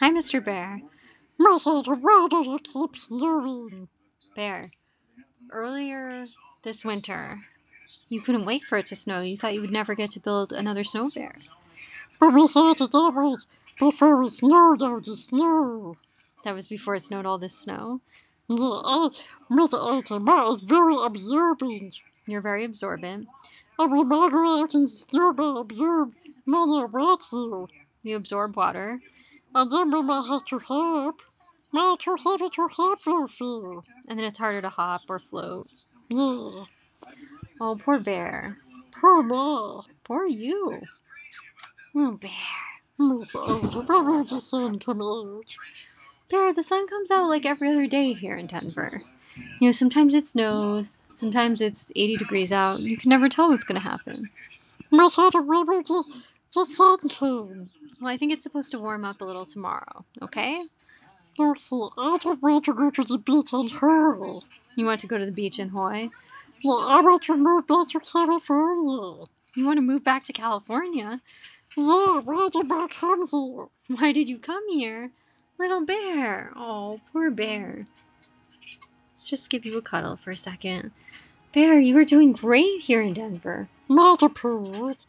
Hi, Mr. Bear. why do you keep? Bear. Earlier this winter, you couldn't wait for it to snow. You thought you would never get to build another snow bear. But we had to do it before it snowed all the snow. That was before it snowed all this snow. Yeah, I, Miss Ultima is very absorbing. You're very absorbent. I will not go out in the absorb many rats here. You absorb water. And then it's harder to hop or float. Oh, poor bear. poor me. Poor you. Bear. The sun out? Bear, the sun comes out like every other day here in Denver. You know, sometimes it snows, sometimes it's 80 degrees out. You can never tell what's going to happen. Well, I think it's supposed to warm up a little tomorrow, okay? I want to go to the beach and hurl. You want to go to the beach in Hawaii? Yeah, I want to move back to California. You want to move back to California? Why did come here? Why did you come here? Little bear. Oh, poor bear. Let's just give you a cuddle for a second. Bear, you are doing great here in Denver. Port.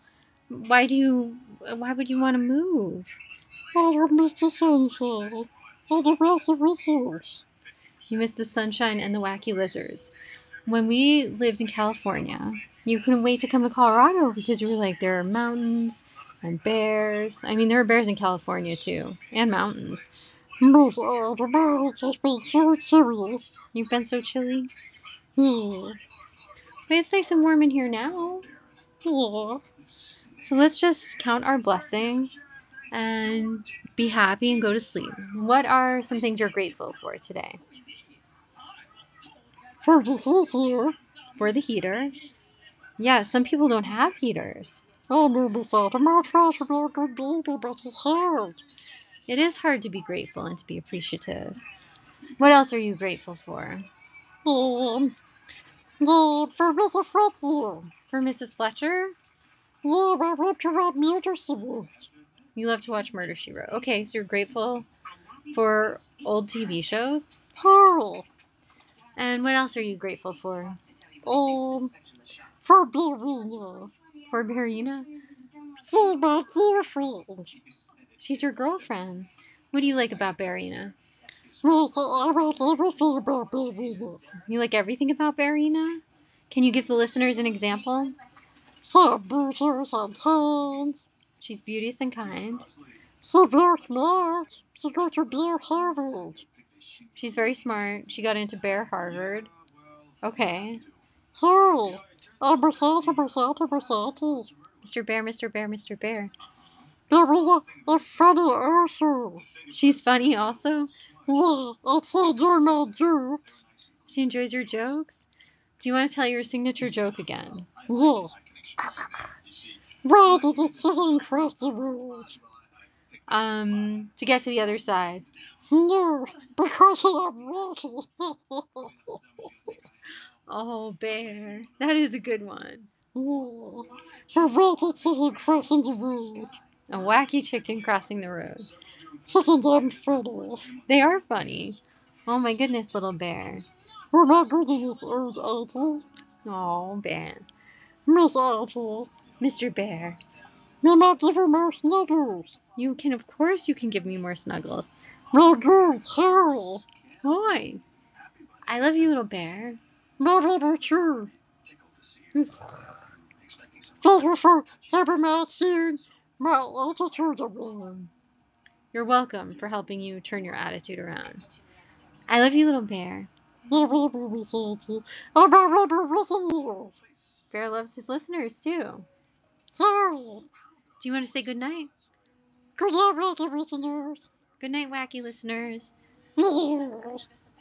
Why do you why would you want to move? I miss the sunshine. And the of resource. You miss the sunshine and the wacky lizards. When we lived in California, you couldn't wait to come to Colorado because you were like, there are mountains and bears. I mean, there are bears in California too, and mountains. Ultima has been so serious. You've been so chilly. Yeah, But it's nice and warm in here now. yeah. So let's just count our blessings and be happy and go to sleep. What are some things you're grateful for today? For the heat For the heater. Yeah, some people don't have heaters. I know Miss Ultima tries to be a good baby, but it's hard. It is hard to be grateful and to be appreciative. What else are you grateful for? Um, for Mrs. Fritz here. For Mrs. Fletcher? Yeah, I want to write murder suit. You love to watch Murder She Wrote. Okay, so you're grateful for old TV shows. Hurry. And what else are you grateful for? Um, for Barina. For Barina? She's my dear friend. She's your girlfriend. What do you like about Barina? Well, I like everything about Barina. You like everything about Barina? Can you give the listeners an example? Some booters and tons. She's beauteous and kind. She's very smart. She goes to Bear Harvard. She's very smart. She got into Bear Harvard. Okay. Hurry. I'm Mercedes, Mercedes, Mercedes. Mr. Bear, Mr. Bear, Mr. Bear. Barina is funny also. She's funny also. Yeah, I said you're my jokes. She enjoys your jokes. Do you want to tell your signature joke again? Yeah. Why did the chicken road? Um, to get to the other side. No, because I'm. Oh, Bear. That is a good one. yeah. The rocky chicken crossing the road. A wacky chicken crossing the road. Chicken damn funny. They are funny. Oh my goodness, little bear. My old auntie. Oh, Bear. Miss Auntie. Mr. Bear. May not give her more snuggles. You can, of course, you can give me more snuggles. My good. Hi. I love you, little bear. Not able to. Thank you for my seen my attitude around. You're welcome for helping you turn your attitude around. I love you, little bear. You will be with Auntie. I'm not ready to listen to you. Bear loves his listeners too. Do you want to say good night? Good night, wacky listeners. Good night, wacky listeners.